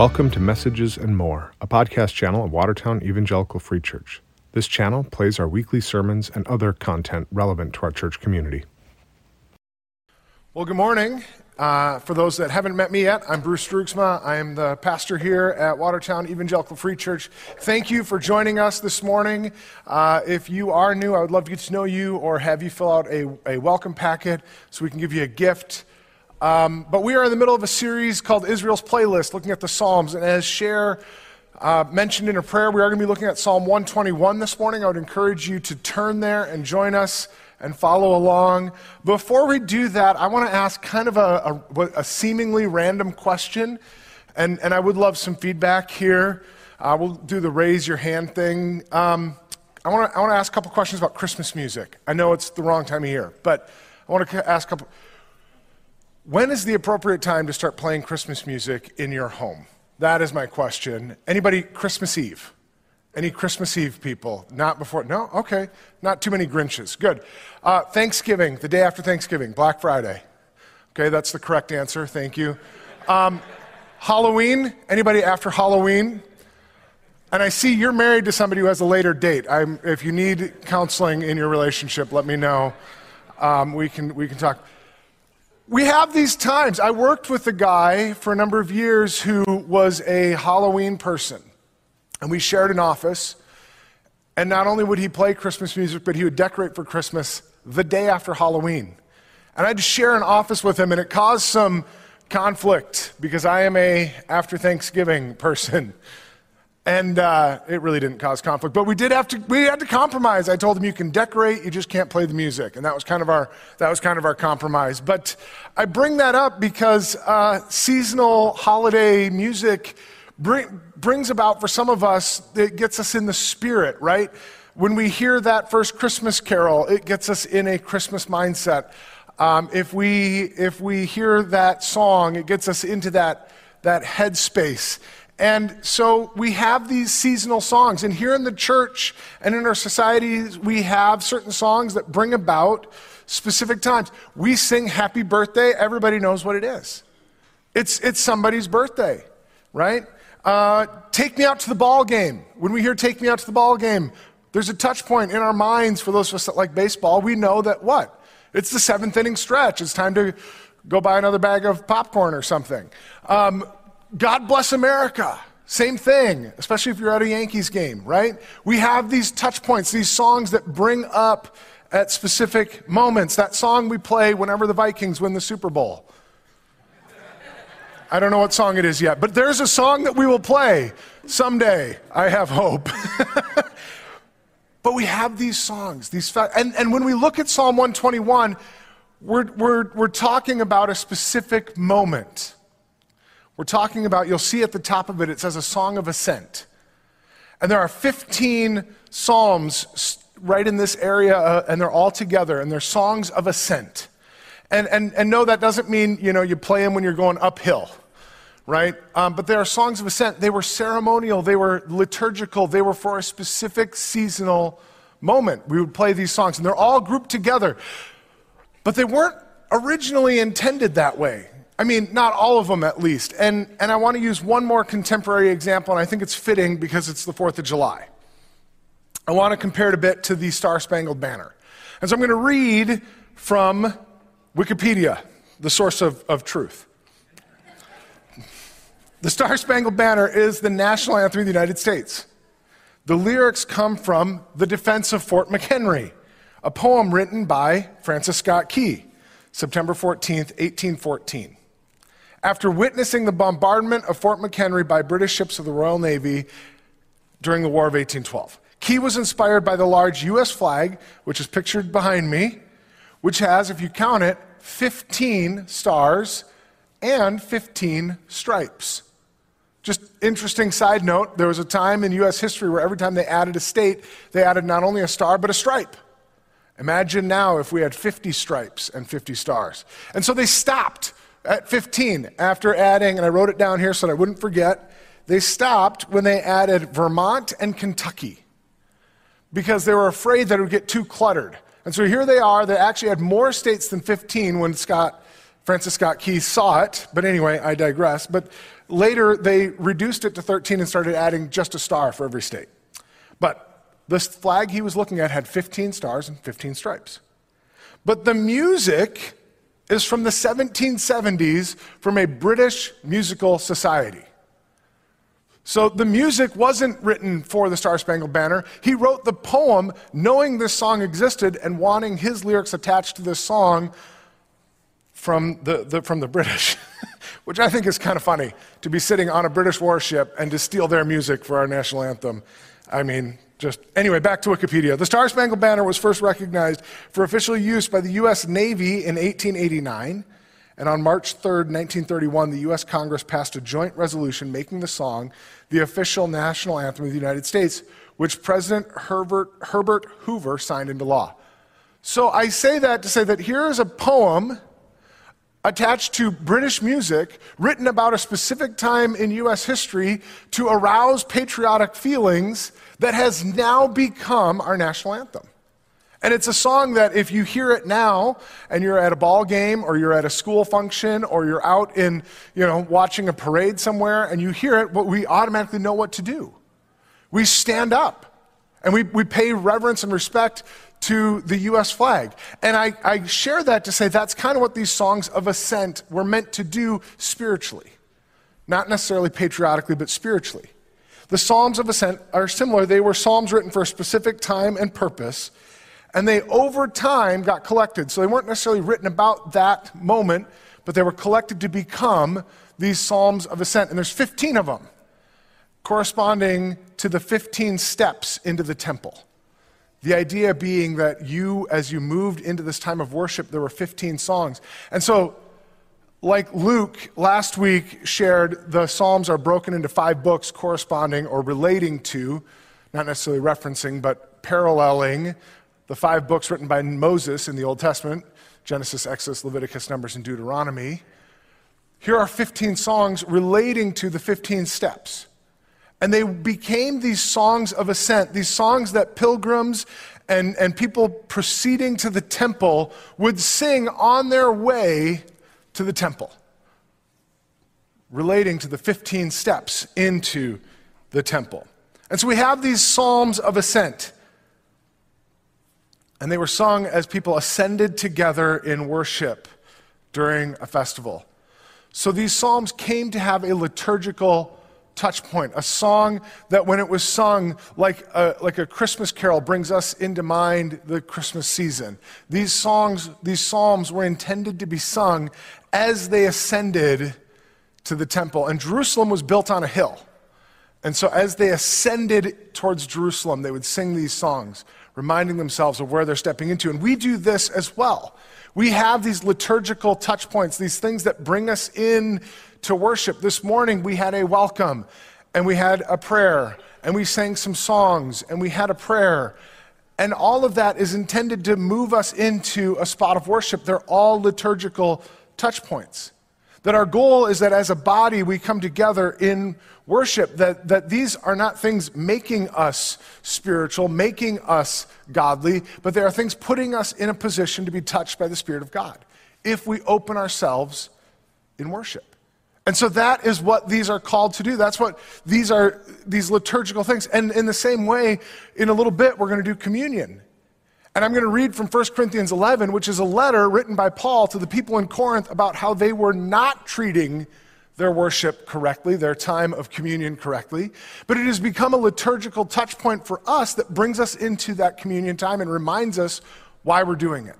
Welcome to Messages and More, a podcast channel of Watertown Evangelical Free Church. This channel plays our weekly sermons and other content relevant to our church community. Well, good morning. Uh, for those that haven't met me yet, I'm Bruce Droogsma. I am the pastor here at Watertown Evangelical Free Church. Thank you for joining us this morning. Uh, if you are new, I would love to get to know you or have you fill out a, a welcome packet so we can give you a gift. Um, but we are in the middle of a series called Israel's Playlist, looking at the Psalms. And as Cher uh, mentioned in her prayer, we are going to be looking at Psalm 121 this morning. I would encourage you to turn there and join us and follow along. Before we do that, I want to ask kind of a, a, a seemingly random question, and, and I would love some feedback here. Uh, we'll do the raise your hand thing. Um, I want to I want to ask a couple questions about Christmas music. I know it's the wrong time of year, but I want to ask a couple. When is the appropriate time to start playing Christmas music in your home? That is my question. Anybody Christmas Eve? Any Christmas Eve people? Not before? No? Okay. Not too many Grinches. Good. Uh, Thanksgiving, the day after Thanksgiving, Black Friday. Okay, that's the correct answer. Thank you. Um, Halloween, anybody after Halloween? And I see you're married to somebody who has a later date. I'm, if you need counseling in your relationship, let me know. Um, we, can, we can talk. We have these times. I worked with a guy for a number of years who was a Halloween person. And we shared an office. And not only would he play Christmas music, but he would decorate for Christmas the day after Halloween. And I had to share an office with him, and it caused some conflict because I am a after Thanksgiving person. And uh, it really didn't cause conflict, but we did have to. We had to compromise. I told him, "You can decorate, you just can't play the music," and that was kind of our that was kind of our compromise. But I bring that up because uh, seasonal holiday music bring, brings about for some of us, it gets us in the spirit, right? When we hear that first Christmas carol, it gets us in a Christmas mindset. Um, if, we, if we hear that song, it gets us into that, that headspace. And so we have these seasonal songs. And here in the church and in our societies, we have certain songs that bring about specific times. We sing Happy Birthday, everybody knows what it is. It's, it's somebody's birthday, right? Uh, take me out to the ball game. When we hear take me out to the ball game, there's a touch point in our minds for those of us that like baseball. We know that what? It's the seventh inning stretch. It's time to go buy another bag of popcorn or something. Um, God bless America. Same thing, especially if you're at a Yankees game, right? We have these touch points, these songs that bring up at specific moments. That song we play whenever the Vikings win the Super Bowl. I don't know what song it is yet, but there's a song that we will play someday. I have hope. but we have these songs, these fa- and, and when we look at Psalm 121, we're, we're, we're talking about a specific moment. We're talking about, you'll see at the top of it, it says a song of ascent. And there are 15 psalms right in this area, uh, and they're all together, and they're songs of ascent. And, and, and no, that doesn't mean, you know, you play them when you're going uphill right? Um, but they are songs of ascent. They were ceremonial, they were liturgical, they were for a specific seasonal moment. We would play these songs, and they're all grouped together. But they weren't originally intended that way. I mean, not all of them at least. And, and I want to use one more contemporary example, and I think it's fitting because it's the 4th of July. I want to compare it a bit to the Star Spangled Banner. And so I'm going to read from Wikipedia, the source of, of truth. The Star Spangled Banner is the national anthem of the United States. The lyrics come from The Defense of Fort McHenry, a poem written by Francis Scott Key, September 14, 1814. After witnessing the bombardment of Fort McHenry by British ships of the Royal Navy during the War of 1812, Key was inspired by the large U.S. flag, which is pictured behind me, which has, if you count it, 15 stars and 15 stripes. Just interesting side note there was a time in US history where every time they added a state, they added not only a star, but a stripe. Imagine now if we had 50 stripes and 50 stars. And so they stopped at 15 after adding, and I wrote it down here so that I wouldn't forget. They stopped when they added Vermont and Kentucky because they were afraid that it would get too cluttered. And so here they are. They actually had more states than 15 when Scott Francis Scott Key saw it, but anyway, I digress. But later they reduced it to 13 and started adding just a star for every state. But this flag he was looking at had 15 stars and 15 stripes. But the music is from the 1770s from a British musical society. So the music wasn't written for the Star Spangled Banner. He wrote the poem knowing this song existed and wanting his lyrics attached to this song from the, the from the British, which I think is kind of funny to be sitting on a British warship and to steal their music for our national anthem. I mean, just anyway, back to Wikipedia. The Star Spangled Banner was first recognized for official use by the U.S. Navy in 1889. And on March 3, 1931, the U.S. Congress passed a joint resolution making the song the official national anthem of the United States, which President Herbert, Herbert Hoover signed into law. So I say that to say that here is a poem attached to British music written about a specific time in U.S. history to arouse patriotic feelings that has now become our national anthem. And it's a song that if you hear it now and you're at a ball game or you're at a school function or you're out in, you know, watching a parade somewhere and you hear it, we automatically know what to do. We stand up and we, we pay reverence and respect to the US flag. And I, I share that to say that's kind of what these songs of ascent were meant to do spiritually. Not necessarily patriotically, but spiritually. The Psalms of Ascent are similar. They were Psalms written for a specific time and purpose, and they over time got collected. So they weren't necessarily written about that moment, but they were collected to become these Psalms of Ascent. And there's 15 of them, corresponding to the 15 steps into the temple. The idea being that you, as you moved into this time of worship, there were 15 songs. And so like Luke last week shared, the Psalms are broken into five books corresponding or relating to, not necessarily referencing, but paralleling the five books written by Moses in the Old Testament Genesis, Exodus, Leviticus, Numbers, and Deuteronomy. Here are 15 songs relating to the 15 steps. And they became these songs of ascent, these songs that pilgrims and, and people proceeding to the temple would sing on their way to the temple, relating to the 15 steps into the temple. And so we have these psalms of ascent. And they were sung as people ascended together in worship during a festival. So these psalms came to have a liturgical touch point, a song that when it was sung like a, like a Christmas carol brings us into mind the Christmas season. These songs, these psalms were intended to be sung as they ascended to the temple. And Jerusalem was built on a hill. And so as they ascended towards Jerusalem, they would sing these songs, reminding themselves of where they're stepping into. And we do this as well. We have these liturgical touch points, these things that bring us in to worship. This morning we had a welcome and we had a prayer and we sang some songs and we had a prayer. And all of that is intended to move us into a spot of worship. They're all liturgical touch points. That our goal is that as a body we come together in worship, that, that these are not things making us spiritual, making us godly, but they are things putting us in a position to be touched by the Spirit of God if we open ourselves in worship. And so that is what these are called to do. That's what these are, these liturgical things. And in the same way, in a little bit, we're going to do communion. And I'm going to read from 1 Corinthians 11, which is a letter written by Paul to the people in Corinth about how they were not treating their worship correctly, their time of communion correctly. But it has become a liturgical touch point for us that brings us into that communion time and reminds us why we're doing it.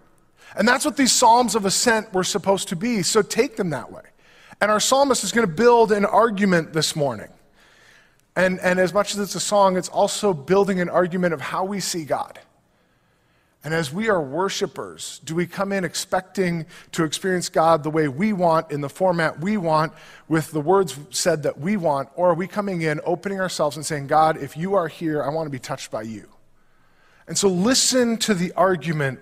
And that's what these Psalms of Ascent were supposed to be. So take them that way. And our psalmist is going to build an argument this morning. And, and as much as it's a song, it's also building an argument of how we see God. And as we are worshipers, do we come in expecting to experience God the way we want, in the format we want, with the words said that we want? Or are we coming in, opening ourselves and saying, God, if you are here, I want to be touched by you? And so listen to the argument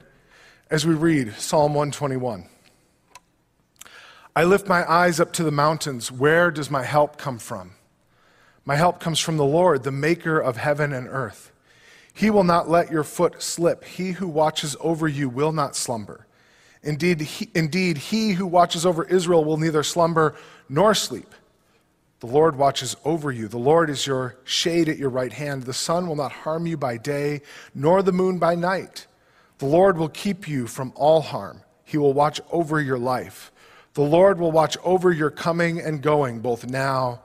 as we read Psalm 121. I lift my eyes up to the mountains. Where does my help come from? My help comes from the Lord, the maker of heaven and earth. He will not let your foot slip. He who watches over you will not slumber. Indeed he, indeed, he who watches over Israel will neither slumber nor sleep. The Lord watches over you. The Lord is your shade at your right hand. The sun will not harm you by day, nor the moon by night. The Lord will keep you from all harm. He will watch over your life. The Lord will watch over your coming and going, both now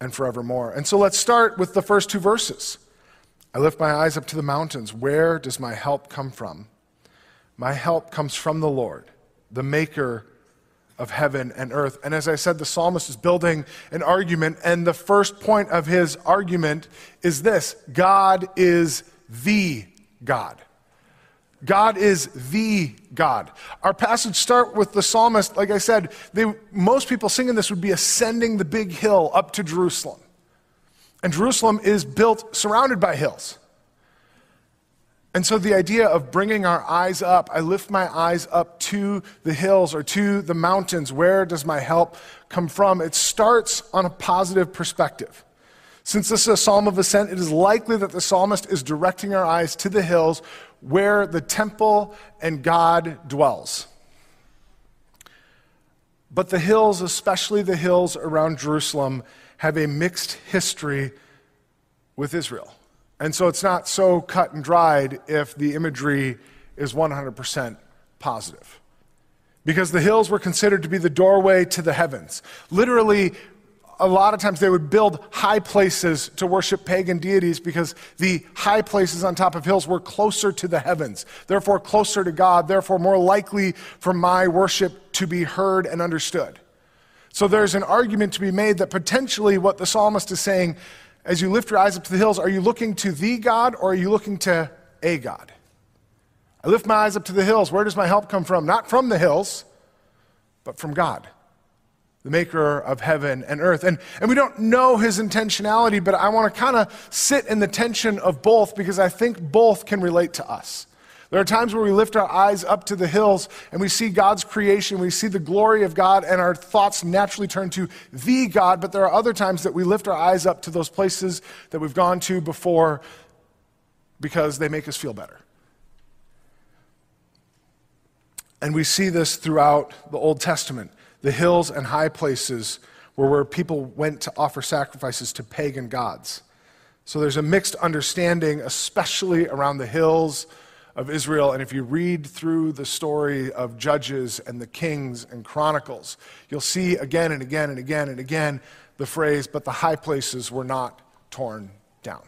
and forevermore. And so let's start with the first two verses. I lift my eyes up to the mountains. Where does my help come from? My help comes from the Lord, the maker of heaven and earth. And as I said, the psalmist is building an argument, and the first point of his argument is this God is the God. God is the God. Our passage start with the psalmist, like I said, they, most people singing this would be ascending the big hill up to Jerusalem. And Jerusalem is built surrounded by hills. And so the idea of bringing our eyes up, I lift my eyes up to the hills or to the mountains. Where does my help come from? It starts on a positive perspective. Since this is a psalm of ascent, it is likely that the psalmist is directing our eyes to the hills where the temple and God dwells. But the hills, especially the hills around Jerusalem, have a mixed history with Israel. And so it's not so cut and dried if the imagery is 100% positive. Because the hills were considered to be the doorway to the heavens. Literally, a lot of times they would build high places to worship pagan deities because the high places on top of hills were closer to the heavens, therefore closer to God, therefore more likely for my worship to be heard and understood. So there's an argument to be made that potentially what the psalmist is saying as you lift your eyes up to the hills, are you looking to the God or are you looking to a God? I lift my eyes up to the hills. Where does my help come from? Not from the hills, but from God, the maker of heaven and earth. And, and we don't know his intentionality, but I want to kind of sit in the tension of both because I think both can relate to us. There are times where we lift our eyes up to the hills and we see God's creation, we see the glory of God, and our thoughts naturally turn to the God. But there are other times that we lift our eyes up to those places that we've gone to before because they make us feel better. And we see this throughout the Old Testament. The hills and high places were where people went to offer sacrifices to pagan gods. So there's a mixed understanding, especially around the hills of Israel. And if you read through the story of Judges and the Kings and Chronicles, you'll see again and again and again and again the phrase, but the high places were not torn down.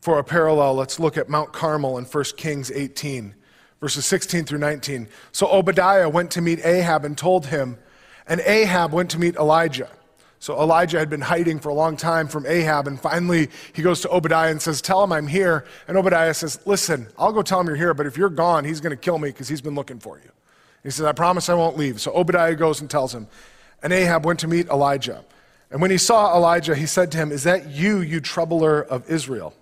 For a parallel, let's look at Mount Carmel in 1 Kings 18, verses 16 through 19. So Obadiah went to meet Ahab and told him, and Ahab went to meet Elijah. So Elijah had been hiding for a long time from Ahab, and finally he goes to Obadiah and says, Tell him I'm here. And Obadiah says, Listen, I'll go tell him you're here, but if you're gone, he's going to kill me because he's been looking for you. He says, I promise I won't leave. So Obadiah goes and tells him. And Ahab went to meet Elijah. And when he saw Elijah, he said to him, Is that you, you troubler of Israel?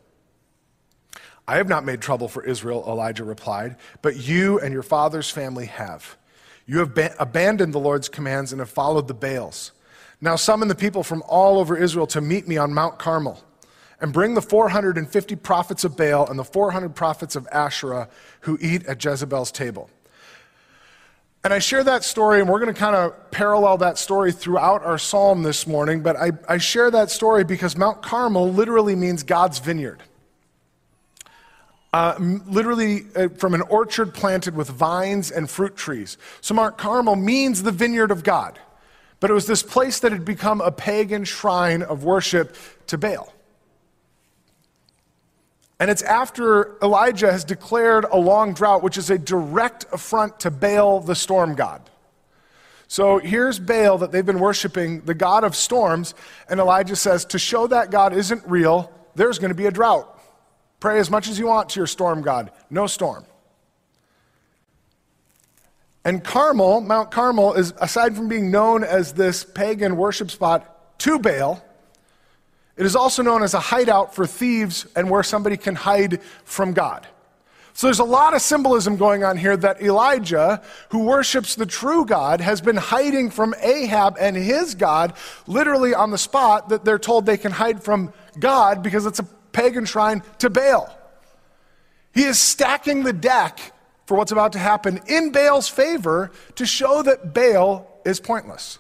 I have not made trouble for Israel, Elijah replied, but you and your father's family have. You have ba- abandoned the Lord's commands and have followed the Baals. Now summon the people from all over Israel to meet me on Mount Carmel, and bring the 450 prophets of Baal and the 400 prophets of Asherah who eat at Jezebel's table. And I share that story, and we're going to kind of parallel that story throughout our psalm this morning. But I, I share that story because Mount Carmel literally means God's vineyard. Uh, literally uh, from an orchard planted with vines and fruit trees. So Mount Carmel means the vineyard of God. But it was this place that had become a pagan shrine of worship to Baal. And it's after Elijah has declared a long drought, which is a direct affront to Baal, the storm god. So here's Baal that they've been worshiping, the god of storms, and Elijah says, To show that God isn't real, there's going to be a drought. Pray as much as you want to your storm god, no storm. And Carmel, Mount Carmel, is aside from being known as this pagan worship spot to Baal, it is also known as a hideout for thieves and where somebody can hide from God. So there's a lot of symbolism going on here that Elijah, who worships the true God, has been hiding from Ahab and his God, literally on the spot that they're told they can hide from God because it's a pagan shrine to Baal. He is stacking the deck for what's about to happen in Baal's favor to show that Baal is pointless.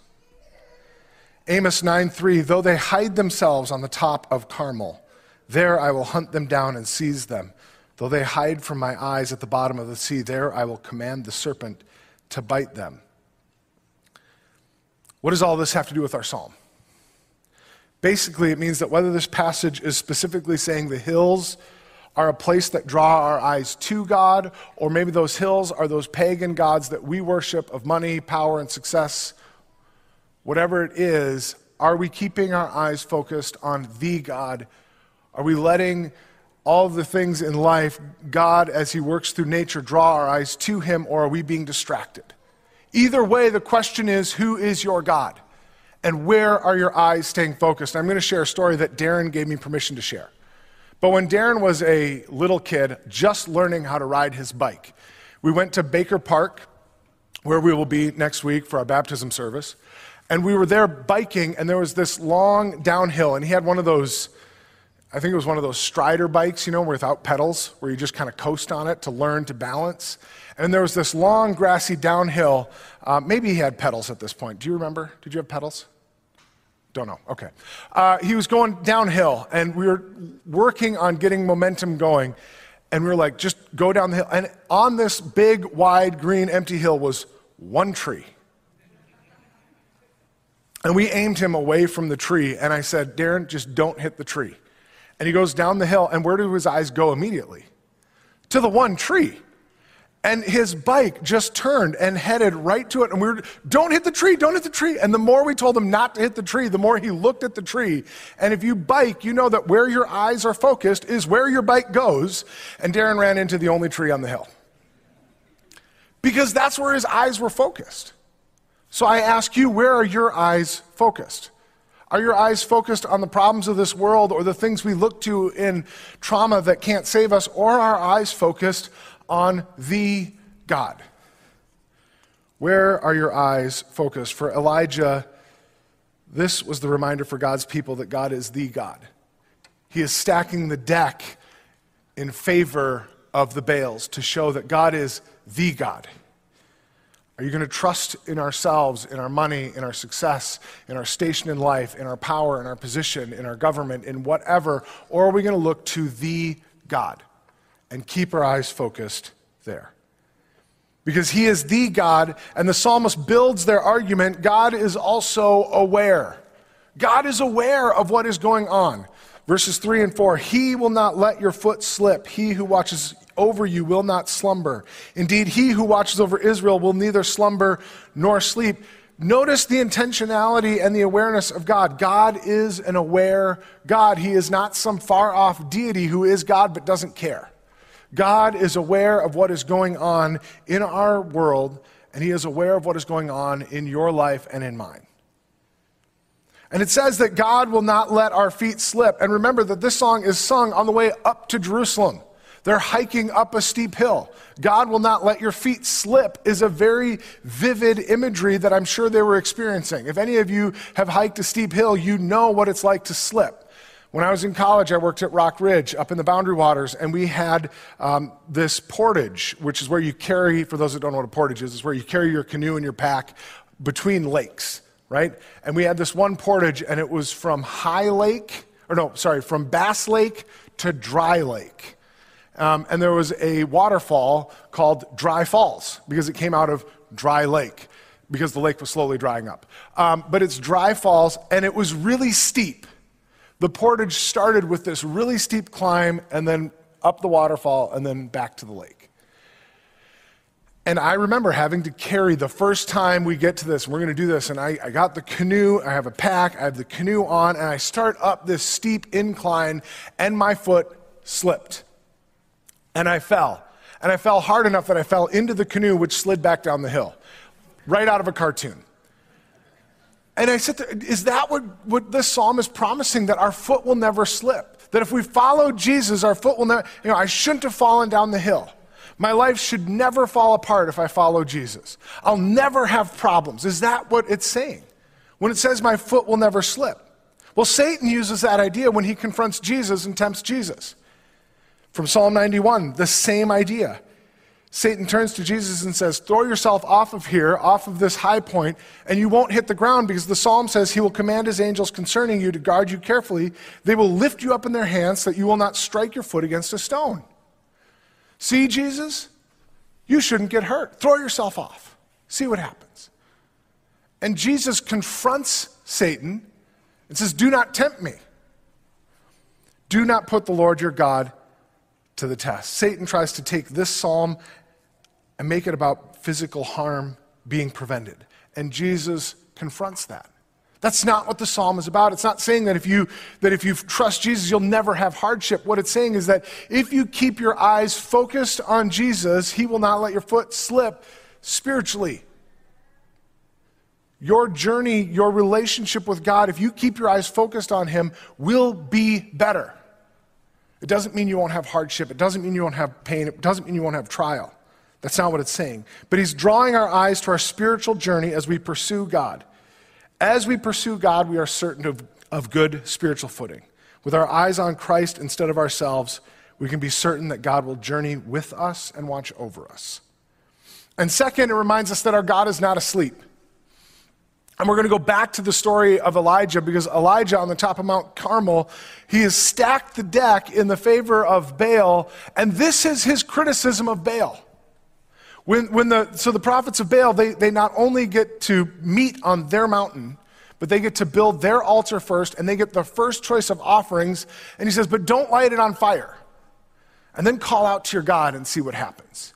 Amos 9:3 Though they hide themselves on the top of Carmel, there I will hunt them down and seize them. Though they hide from my eyes at the bottom of the sea, there I will command the serpent to bite them. What does all this have to do with our psalm? Basically, it means that whether this passage is specifically saying the hills are a place that draw our eyes to God, or maybe those hills are those pagan gods that we worship of money, power, and success, whatever it is, are we keeping our eyes focused on the God? Are we letting all the things in life, God, as He works through nature, draw our eyes to Him, or are we being distracted? Either way, the question is who is your God? And where are your eyes staying focused? I'm going to share a story that Darren gave me permission to share. But when Darren was a little kid, just learning how to ride his bike, we went to Baker Park, where we will be next week for our baptism service. And we were there biking, and there was this long downhill, and he had one of those, I think it was one of those Strider bikes, you know, without pedals, where you just kind of coast on it to learn to balance. And there was this long, grassy downhill. Uh, maybe he had pedals at this point. Do you remember? Did you have pedals? Don't know. Okay. Uh, he was going downhill, and we were working on getting momentum going. And we were like, just go down the hill. And on this big, wide, green, empty hill was one tree. And we aimed him away from the tree. And I said, Darren, just don't hit the tree. And he goes down the hill. And where do his eyes go immediately? To the one tree. And his bike just turned and headed right to it. And we were, don't hit the tree, don't hit the tree. And the more we told him not to hit the tree, the more he looked at the tree. And if you bike, you know that where your eyes are focused is where your bike goes. And Darren ran into the only tree on the hill. Because that's where his eyes were focused. So I ask you, where are your eyes focused? Are your eyes focused on the problems of this world or the things we look to in trauma that can't save us? Or are our eyes focused on the God. Where are your eyes focused? For Elijah, this was the reminder for God's people that God is the God. He is stacking the deck in favor of the Baals to show that God is the God. Are you going to trust in ourselves, in our money, in our success, in our station in life, in our power, in our position, in our government, in whatever? Or are we going to look to the God? And keep our eyes focused there. Because he is the God, and the psalmist builds their argument God is also aware. God is aware of what is going on. Verses 3 and 4 He will not let your foot slip. He who watches over you will not slumber. Indeed, he who watches over Israel will neither slumber nor sleep. Notice the intentionality and the awareness of God. God is an aware God. He is not some far off deity who is God but doesn't care. God is aware of what is going on in our world, and He is aware of what is going on in your life and in mine. And it says that God will not let our feet slip. And remember that this song is sung on the way up to Jerusalem. They're hiking up a steep hill. God will not let your feet slip is a very vivid imagery that I'm sure they were experiencing. If any of you have hiked a steep hill, you know what it's like to slip. When I was in college, I worked at Rock Ridge up in the Boundary Waters, and we had um, this portage, which is where you carry, for those that don't know what a portage is, is where you carry your canoe and your pack between lakes, right? And we had this one portage, and it was from High Lake, or no, sorry, from Bass Lake to Dry Lake. Um, and there was a waterfall called Dry Falls because it came out of Dry Lake because the lake was slowly drying up. Um, but it's Dry Falls, and it was really steep. The portage started with this really steep climb and then up the waterfall and then back to the lake. And I remember having to carry the first time we get to this, we're going to do this. And I, I, got the canoe, I have a pack, I have the canoe on, and I start up this steep incline, and my foot slipped. And I fell. And I fell hard enough that I fell into the canoe, which slid back down the hill, right out of a cartoon. And I said, Is that what, what this psalm is promising? That our foot will never slip? That if we follow Jesus, our foot will never, you know, I shouldn't have fallen down the hill. My life should never fall apart if I follow Jesus. I'll never have problems. Is that what it's saying? When it says my foot will never slip? Well, Satan uses that idea when he confronts Jesus and tempts Jesus. From Psalm 91, the same idea. Satan turns to Jesus and says, Throw yourself off of here, off of this high point, and you won't hit the ground because the psalm says he will command his angels concerning you to guard you carefully. They will lift you up in their hands so that you will not strike your foot against a stone. See, Jesus? You shouldn't get hurt. Throw yourself off. See what happens. And Jesus confronts Satan and says, Do not tempt me. Do not put the Lord your God to the test. Satan tries to take this psalm and make it about physical harm being prevented. And Jesus confronts that. That's not what the psalm is about. It's not saying that if you that if you trust Jesus you'll never have hardship. What it's saying is that if you keep your eyes focused on Jesus, he will not let your foot slip spiritually. Your journey, your relationship with God, if you keep your eyes focused on him, will be better. It doesn't mean you won't have hardship. It doesn't mean you won't have pain. It doesn't mean you won't have trial. That's not what it's saying. But he's drawing our eyes to our spiritual journey as we pursue God. As we pursue God, we are certain of, of good spiritual footing. With our eyes on Christ instead of ourselves, we can be certain that God will journey with us and watch over us. And second, it reminds us that our God is not asleep. And we're going to go back to the story of Elijah because Elijah on the top of Mount Carmel, he has stacked the deck in the favor of Baal, and this is his criticism of Baal. When, when the, so the prophets of Baal, they, they not only get to meet on their mountain, but they get to build their altar first, and they get the first choice of offerings. And he says, but don't light it on fire. And then call out to your God and see what happens.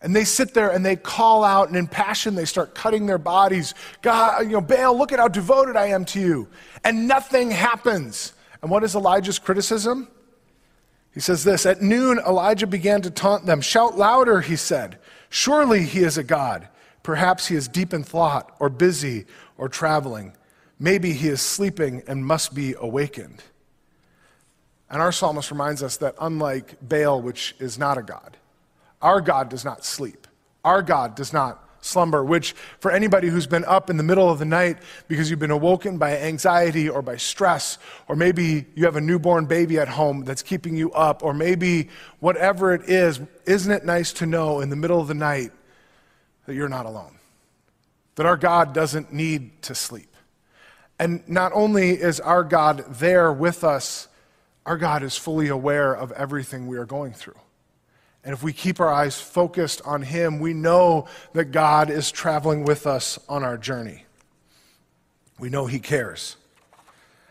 And they sit there and they call out, and in passion, they start cutting their bodies. God, you know, Baal, look at how devoted I am to you. And nothing happens. And what is Elijah's criticism? He says this At noon, Elijah began to taunt them. Shout louder, he said. Surely he is a God. Perhaps he is deep in thought, or busy, or traveling. Maybe he is sleeping and must be awakened. And our psalmist reminds us that unlike Baal, which is not a God, our God does not sleep. Our God does not slumber, which for anybody who's been up in the middle of the night because you've been awoken by anxiety or by stress, or maybe you have a newborn baby at home that's keeping you up, or maybe whatever it is, isn't it nice to know in the middle of the night that you're not alone? That our God doesn't need to sleep. And not only is our God there with us, our God is fully aware of everything we are going through. And if we keep our eyes focused on Him, we know that God is traveling with us on our journey. We know He cares.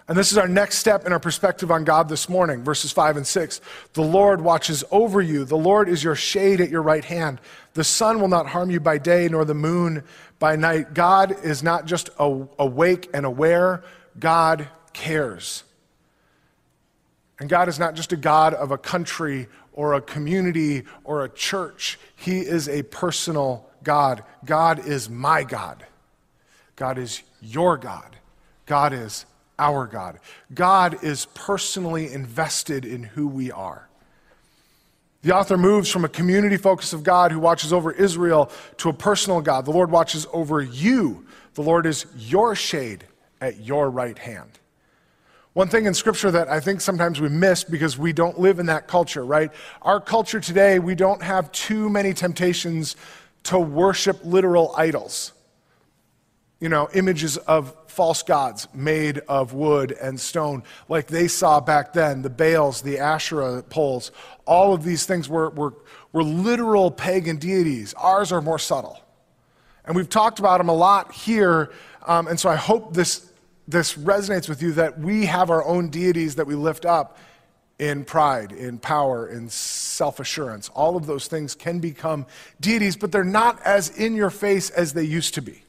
And this is our next step in our perspective on God this morning, verses 5 and 6. The Lord watches over you. The Lord is your shade at your right hand. The sun will not harm you by day, nor the moon by night. God is not just awake and aware, God cares. And God is not just a God of a country or a community or a church. He is a personal God. God is my God. God is your God. God is our God. God is personally invested in who we are. The author moves from a community focus of God who watches over Israel to a personal God. The Lord watches over you. The Lord is your shade at your right hand. One thing in Scripture that I think sometimes we miss because we don't live in that culture, right? Our culture today, we don't have too many temptations to worship literal idols. You know, images of false gods made of wood and stone, like they saw back then, the Baals, the Asherah poles, all of these things were, were, were literal pagan deities. Ours are more subtle. And we've talked about them a lot here, um, and so I hope this this resonates with you that we have our own deities that we lift up in pride, in power, in self assurance. All of those things can become deities, but they're not as in your face as they used to be.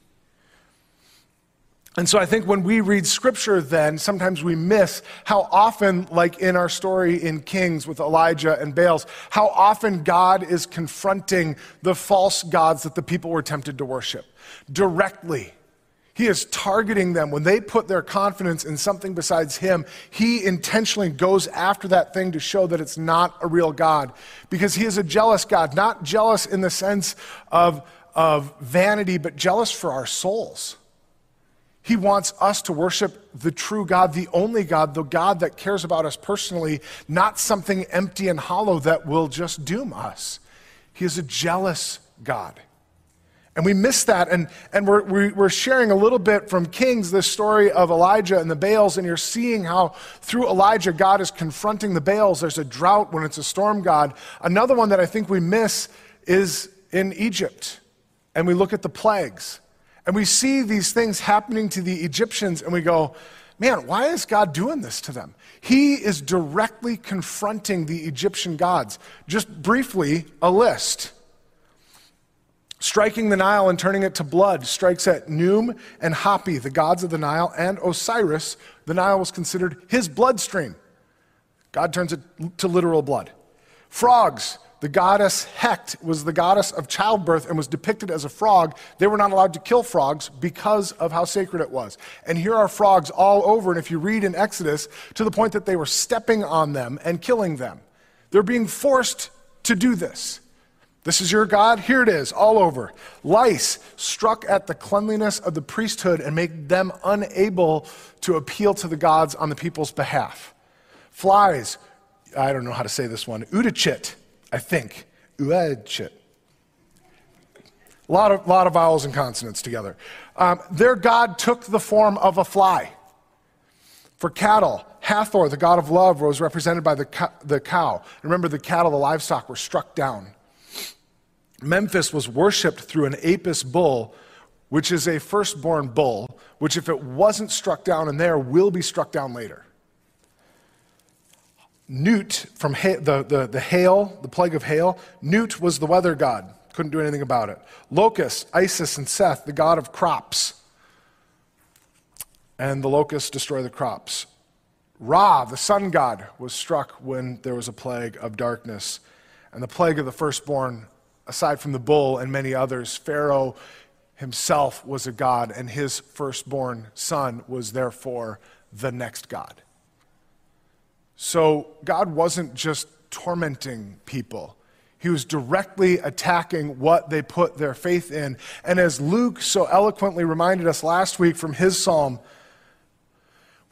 And so I think when we read scripture, then sometimes we miss how often, like in our story in Kings with Elijah and Baals, how often God is confronting the false gods that the people were tempted to worship directly he is targeting them. When they put their confidence in something besides Him, He intentionally goes after that thing to show that it's not a real God. Because He is a jealous God, not jealous in the sense of, of vanity, but jealous for our souls. He wants us to worship the true God, the only God, the God that cares about us personally, not something empty and hollow that will just doom us. He is a jealous God. And we miss that. And, and we're, we're sharing a little bit from Kings this story of Elijah and the Baals. And you're seeing how through Elijah, God is confronting the Baals. There's a drought when it's a storm God. Another one that I think we miss is in Egypt. And we look at the plagues. And we see these things happening to the Egyptians. And we go, man, why is God doing this to them? He is directly confronting the Egyptian gods. Just briefly, a list striking the Nile and turning it to blood, strikes at Khnum and Hapi, the gods of the Nile, and Osiris. The Nile was considered his bloodstream. God turns it to literal blood. Frogs, the goddess Heqet was the goddess of childbirth and was depicted as a frog. They were not allowed to kill frogs because of how sacred it was. And here are frogs all over, and if you read in Exodus, to the point that they were stepping on them and killing them. They're being forced to do this. This is your God? Here it is, all over. Lice struck at the cleanliness of the priesthood and make them unable to appeal to the gods on the people's behalf. Flies, I don't know how to say this one, Udachit, I think. Uadchit. A lot of, lot of vowels and consonants together. Um, their God took the form of a fly. For cattle, Hathor, the god of love, was represented by the, the cow. Remember, the cattle, the livestock, were struck down. Memphis was worshiped through an Apis bull, which is a firstborn bull, which, if it wasn't struck down in there, will be struck down later. Nut, from ha- the, the, the hail, the plague of hail, Nut was the weather god. Couldn't do anything about it. Locust, Isis, and Seth, the god of crops. And the locusts destroy the crops. Ra, the sun god, was struck when there was a plague of darkness. And the plague of the firstborn aside from the bull and many others, Pharaoh himself was a god, and his firstborn son was therefore the next god. So God wasn't just tormenting people. He was directly attacking what they put their faith in. And as Luke so eloquently reminded us last week from his psalm,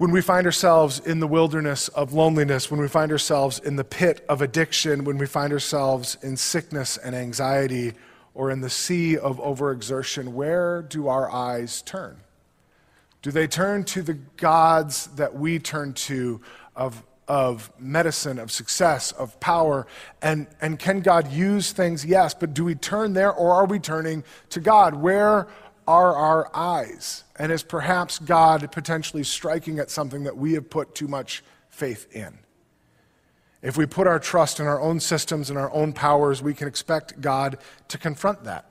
when we find ourselves in the wilderness of loneliness, when we find ourselves in the pit of addiction, when we find ourselves in sickness and anxiety, or in the sea of overexertion, where do our eyes turn? Do they turn to the gods that we turn to of, of medicine, of success, of power? And, and can God use things? Yes, but do we turn there or are we turning to God? Where are our eyes? And is perhaps God potentially striking at something that we have put too much faith in? If we put our trust in our own systems and our own powers, we can expect God to confront that.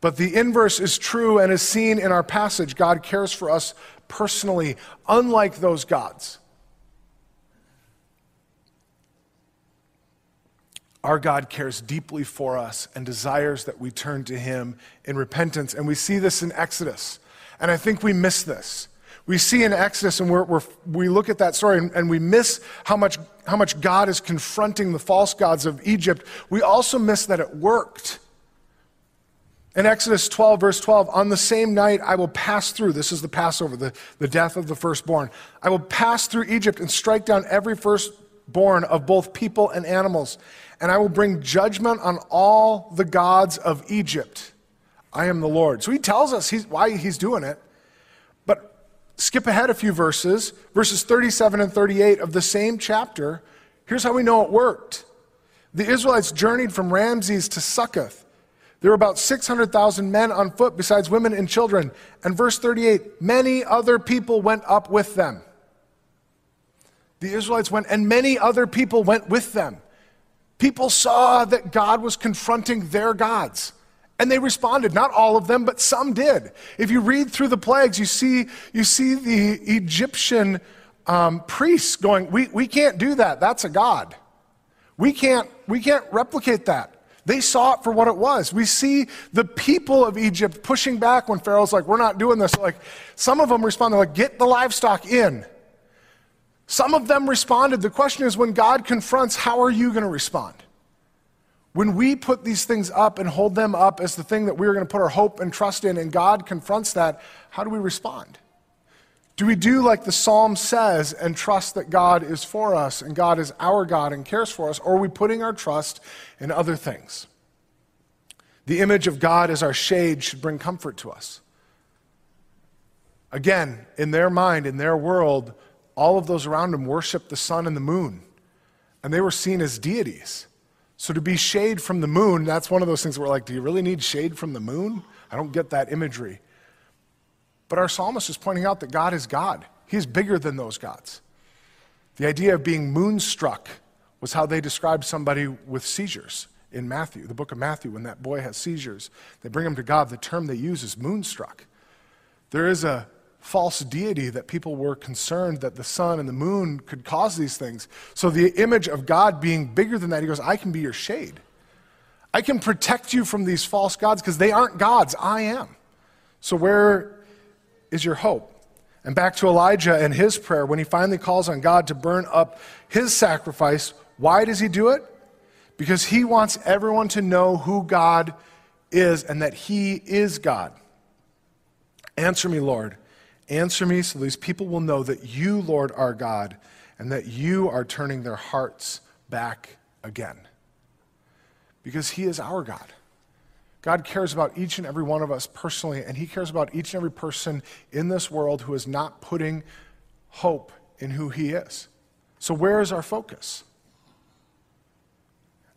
But the inverse is true and is seen in our passage. God cares for us personally, unlike those gods. Our God cares deeply for us and desires that we turn to Him in repentance. And we see this in Exodus. And I think we miss this. We see in Exodus, and we're, we're, we look at that story, and, and we miss how much, how much God is confronting the false gods of Egypt. We also miss that it worked. In Exodus 12, verse 12, on the same night I will pass through, this is the Passover, the, the death of the firstborn. I will pass through Egypt and strike down every firstborn of both people and animals and I will bring judgment on all the gods of Egypt. I am the Lord. So he tells us he's, why he's doing it. But skip ahead a few verses, verses 37 and 38 of the same chapter. Here's how we know it worked. The Israelites journeyed from Ramses to Succoth. There were about 600,000 men on foot, besides women and children. And verse 38 many other people went up with them. The Israelites went, and many other people went with them. People saw that God was confronting their gods. And they responded. Not all of them, but some did. If you read through the plagues, you see, you see the Egyptian um, priests going, we, we can't do that. That's a God. We can't, we can't replicate that. They saw it for what it was. We see the people of Egypt pushing back when Pharaoh's like, we're not doing this. Like, some of them responded, like, get the livestock in. Some of them responded. The question is when God confronts, how are you going to respond? When we put these things up and hold them up as the thing that we're going to put our hope and trust in, and God confronts that, how do we respond? Do we do like the psalm says and trust that God is for us and God is our God and cares for us, or are we putting our trust in other things? The image of God as our shade should bring comfort to us. Again, in their mind, in their world, all of those around him worshiped the sun and the moon, and they were seen as deities. So to be shade from the moon, that's one of those things where, we're like, do you really need shade from the moon? I don't get that imagery. But our psalmist is pointing out that God is God, He's bigger than those gods. The idea of being moonstruck was how they described somebody with seizures in Matthew, the book of Matthew, when that boy has seizures. They bring him to God. The term they use is moonstruck. There is a false deity that people were concerned that the sun and the moon could cause these things. So the image of God being bigger than that, he goes, I can be your shade. I can protect you from these false gods because they aren't gods. I am. So where is your hope? And back to Elijah and his prayer when he finally calls on God to burn up his sacrifice. Why does he do it? Because he wants everyone to know who God is and that he is God. Answer me, Lord. Answer me so these people will know that you, Lord, are God and that you are turning their hearts back again. Because He is our God. God cares about each and every one of us personally, and He cares about each and every person in this world who is not putting hope in who He is. So, where is our focus?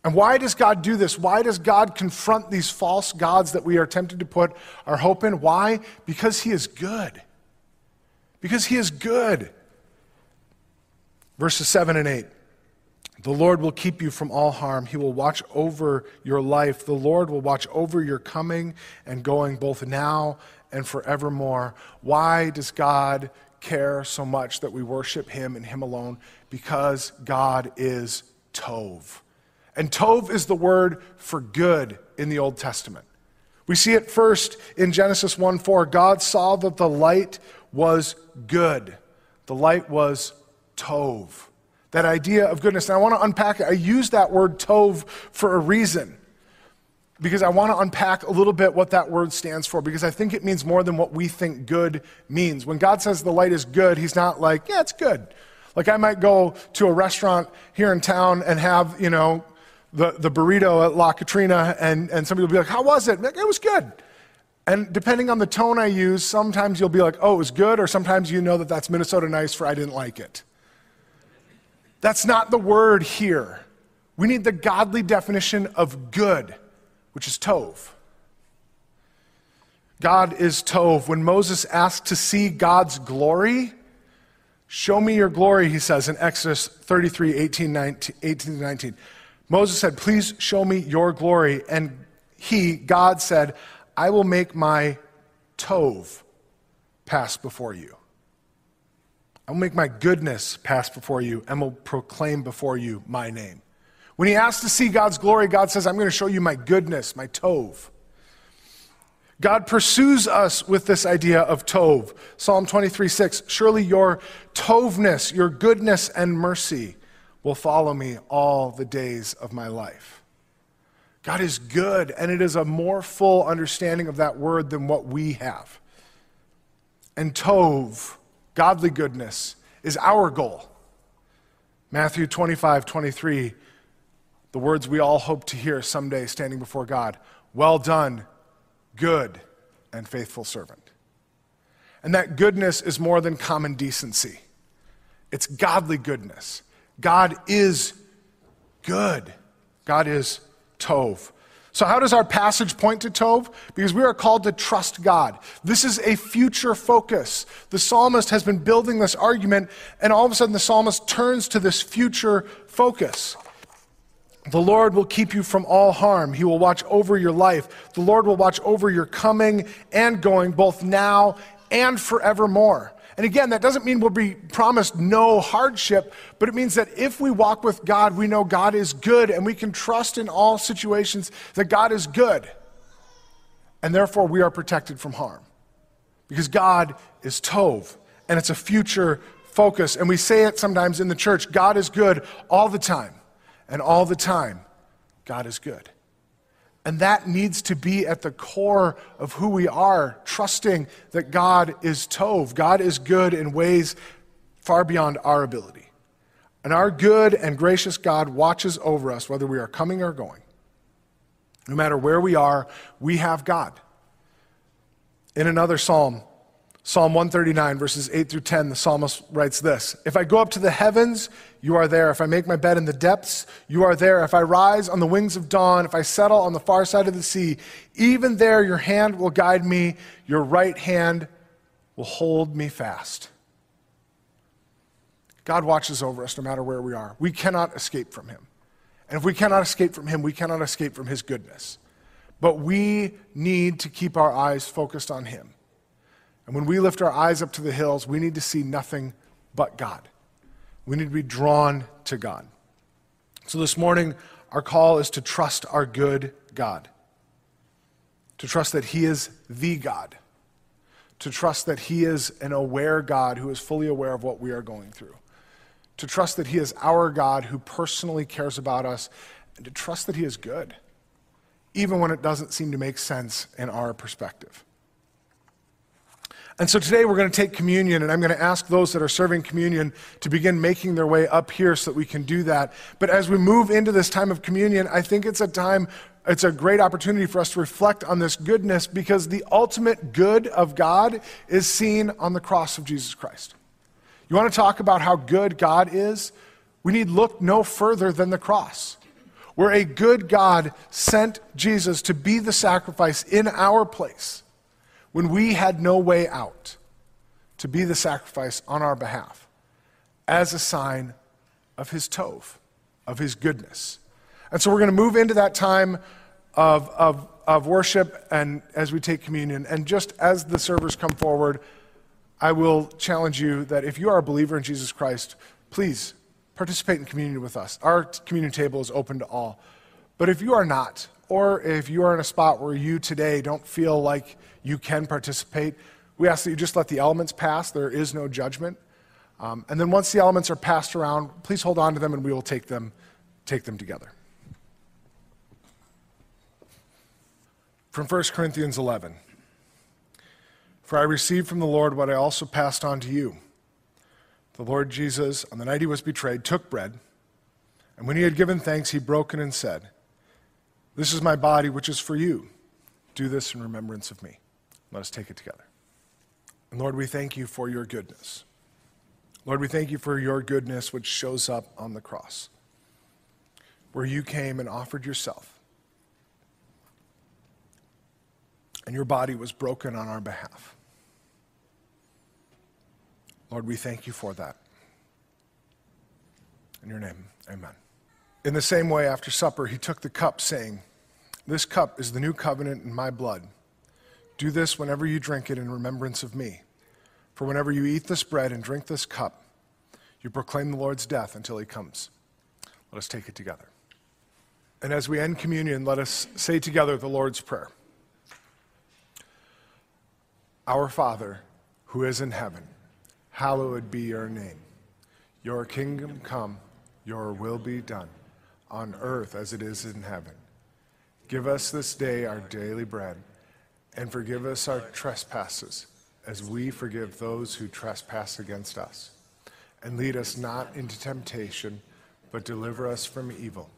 And why does God do this? Why does God confront these false gods that we are tempted to put our hope in? Why? Because He is good because he is good. Verses 7 and 8. The Lord will keep you from all harm. He will watch over your life. The Lord will watch over your coming and going both now and forevermore. Why does God care so much that we worship Him and Him alone? Because God is Tov. And Tov is the word for good in the Old Testament. We see it first in Genesis 1 4. God saw that the light was good. The light was tov. That idea of goodness. And I want to unpack it. I use that word tov for a reason because I want to unpack a little bit what that word stands for because I think it means more than what we think good means. When God says the light is good, He's not like, yeah, it's good. Like I might go to a restaurant here in town and have, you know, the, the burrito at La Katrina, and, and somebody will be like, How was it? Like, it was good. And depending on the tone I use, sometimes you'll be like, oh, it was good, or sometimes you know that that's Minnesota nice for I didn't like it. That's not the word here. We need the godly definition of good, which is tov. God is tov. When Moses asked to see God's glory, show me your glory, he says in Exodus 33 18, 19, 18 19. Moses said, Please show me your glory. And he, God, said, I will make my Tov pass before you. I will make my goodness pass before you and will proclaim before you my name. When he asks to see God's glory, God says, I'm going to show you my goodness, my Tov. God pursues us with this idea of Tov. Psalm 23 6 Surely your Tovness, your goodness and mercy will follow me all the days of my life. God is good, and it is a more full understanding of that word than what we have. And Tov, godly goodness, is our goal. Matthew 25, 23, the words we all hope to hear someday standing before God. Well done, good and faithful servant. And that goodness is more than common decency, it's godly goodness. God is good. God is Tov. So, how does our passage point to Tov? Because we are called to trust God. This is a future focus. The psalmist has been building this argument, and all of a sudden the psalmist turns to this future focus. The Lord will keep you from all harm. He will watch over your life. The Lord will watch over your coming and going, both now and forevermore. And again, that doesn't mean we'll be promised no hardship, but it means that if we walk with God, we know God is good and we can trust in all situations that God is good. And therefore, we are protected from harm. Because God is Tov, and it's a future focus. And we say it sometimes in the church God is good all the time. And all the time, God is good. And that needs to be at the core of who we are, trusting that God is Tov. God is good in ways far beyond our ability. And our good and gracious God watches over us, whether we are coming or going. No matter where we are, we have God. In another psalm, Psalm 139, verses 8 through 10, the psalmist writes this If I go up to the heavens, you are there. If I make my bed in the depths, you are there. If I rise on the wings of dawn, if I settle on the far side of the sea, even there your hand will guide me, your right hand will hold me fast. God watches over us no matter where we are. We cannot escape from him. And if we cannot escape from him, we cannot escape from his goodness. But we need to keep our eyes focused on him. And when we lift our eyes up to the hills, we need to see nothing but God. We need to be drawn to God. So this morning, our call is to trust our good God, to trust that He is the God, to trust that He is an aware God who is fully aware of what we are going through, to trust that He is our God who personally cares about us, and to trust that He is good, even when it doesn't seem to make sense in our perspective. And so today we're going to take communion, and I'm going to ask those that are serving communion to begin making their way up here so that we can do that. But as we move into this time of communion, I think it's a time, it's a great opportunity for us to reflect on this goodness because the ultimate good of God is seen on the cross of Jesus Christ. You want to talk about how good God is? We need look no further than the cross where a good God sent Jesus to be the sacrifice in our place when we had no way out to be the sacrifice on our behalf as a sign of his tov, of his goodness. And so we're going to move into that time of, of, of worship and as we take communion. And just as the servers come forward, I will challenge you that if you are a believer in Jesus Christ, please participate in communion with us. Our communion table is open to all. But if you are not, or if you are in a spot where you today don't feel like you can participate. We ask that you just let the elements pass. There is no judgment. Um, and then once the elements are passed around, please hold on to them and we will take them, take them together. From 1 Corinthians 11 For I received from the Lord what I also passed on to you. The Lord Jesus, on the night he was betrayed, took bread, and when he had given thanks, he broke it and said, This is my body, which is for you. Do this in remembrance of me. Let us take it together. Lord, we thank you for your goodness. Lord, we thank you for your goodness, which shows up on the cross, where you came and offered yourself. And your body was broken on our behalf. Lord, we thank you for that. In your name, amen. In the same way, after supper, he took the cup, saying, This cup is the new covenant in my blood. Do this whenever you drink it in remembrance of me. For whenever you eat this bread and drink this cup, you proclaim the Lord's death until he comes. Let us take it together. And as we end communion, let us say together the Lord's Prayer Our Father, who is in heaven, hallowed be your name. Your kingdom come, your will be done, on earth as it is in heaven. Give us this day our daily bread and forgive us our trespasses, as we forgive those who trespass against us. And lead us not into temptation, but deliver us from evil.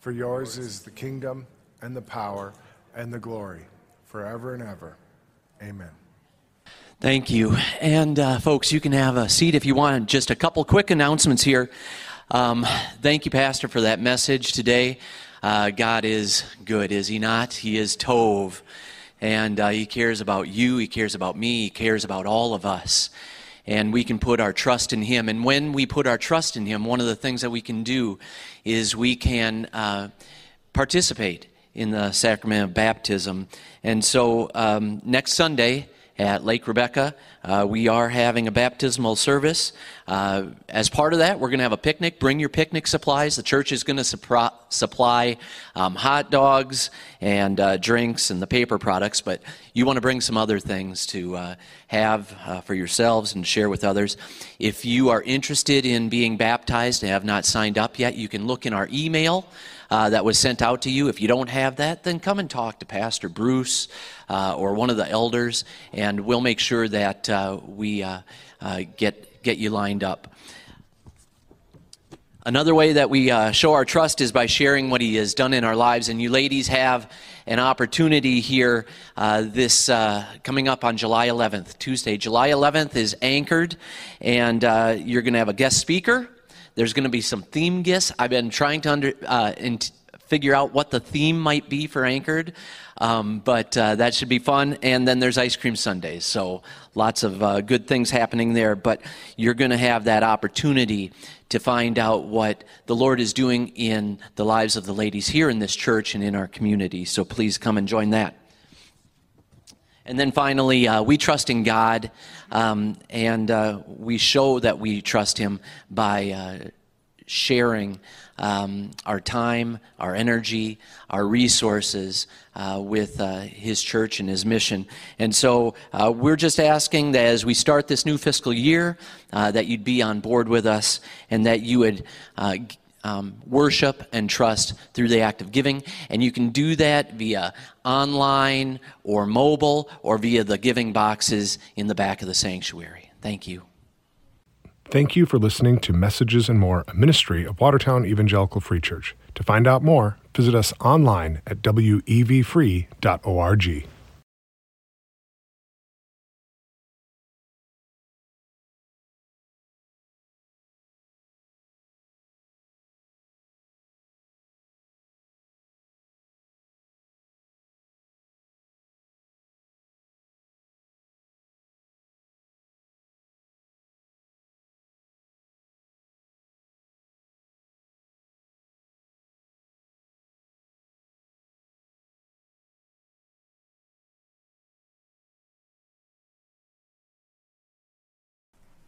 For yours is the kingdom, and the power, and the glory, forever and ever. Amen. Thank you. And uh, folks, you can have a seat if you want. Just a couple quick announcements here. Um, thank you, Pastor, for that message today. Uh, God is good, is He not? He is Tov and uh, He cares about you, He cares about me, He cares about all of us. And we can put our trust in Him. And when we put our trust in Him, one of the things that we can do is we can uh, participate in the sacrament of baptism. And so um, next Sunday, at Lake Rebecca. Uh, we are having a baptismal service. Uh, as part of that, we're going to have a picnic. Bring your picnic supplies. The church is going to supri- supply um, hot dogs and uh, drinks and the paper products, but you want to bring some other things to uh, have uh, for yourselves and share with others. If you are interested in being baptized and have not signed up yet, you can look in our email. uh, that was sent out to you. If you don't have that, then come and talk to Pastor Bruce uh, or one of the elders, and we'll make sure that uh, we uh, uh, get, get you lined up. Another way that we uh, show our trust is by sharing what He has done in our lives. And you ladies have an opportunity here uh, this uh, coming up on July 11th, Tuesday. July 11th is anchored, and uh, you're going to have a guest speaker. There's going to be some theme gifts. I've been trying to under, uh, figure out what the theme might be for Anchored. Um, but uh, that should be fun. And then there's ice cream sundaes. So lots of uh, good things happening there. But you're going to have that opportunity to find out what the Lord is doing in the lives of the ladies here in this church and in our community. So please come and join that. And then finally, uh, we trust in God, um, and uh, we show that we trust Him by uh, sharing um, our time, our energy, our resources uh, with uh, His church and His mission. And so uh, we're just asking that as we start this new fiscal year, uh, that you'd be on board with us and that you would. Uh, um, worship and trust through the act of giving. And you can do that via online or mobile or via the giving boxes in the back of the sanctuary. Thank you. Thank you for listening to Messages and More, a ministry of Watertown Evangelical Free Church. To find out more, visit us online at wevfree.org.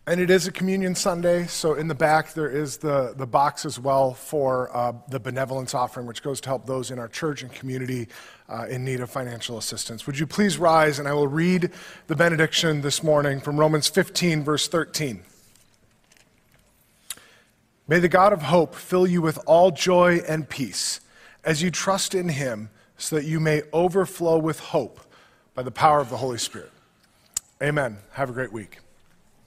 And it is a communion Sunday, so in the back there is the, the box as well for uh, the benevolence offering, which goes to help those in our church and community uh, in need of financial assistance. Would you please rise and I will read the benediction this morning from Romans 15, verse 13. May the God of hope fill you with all joy and peace as you trust in him, so that you may overflow with hope by the power of the Holy Spirit. Amen. Have a great week.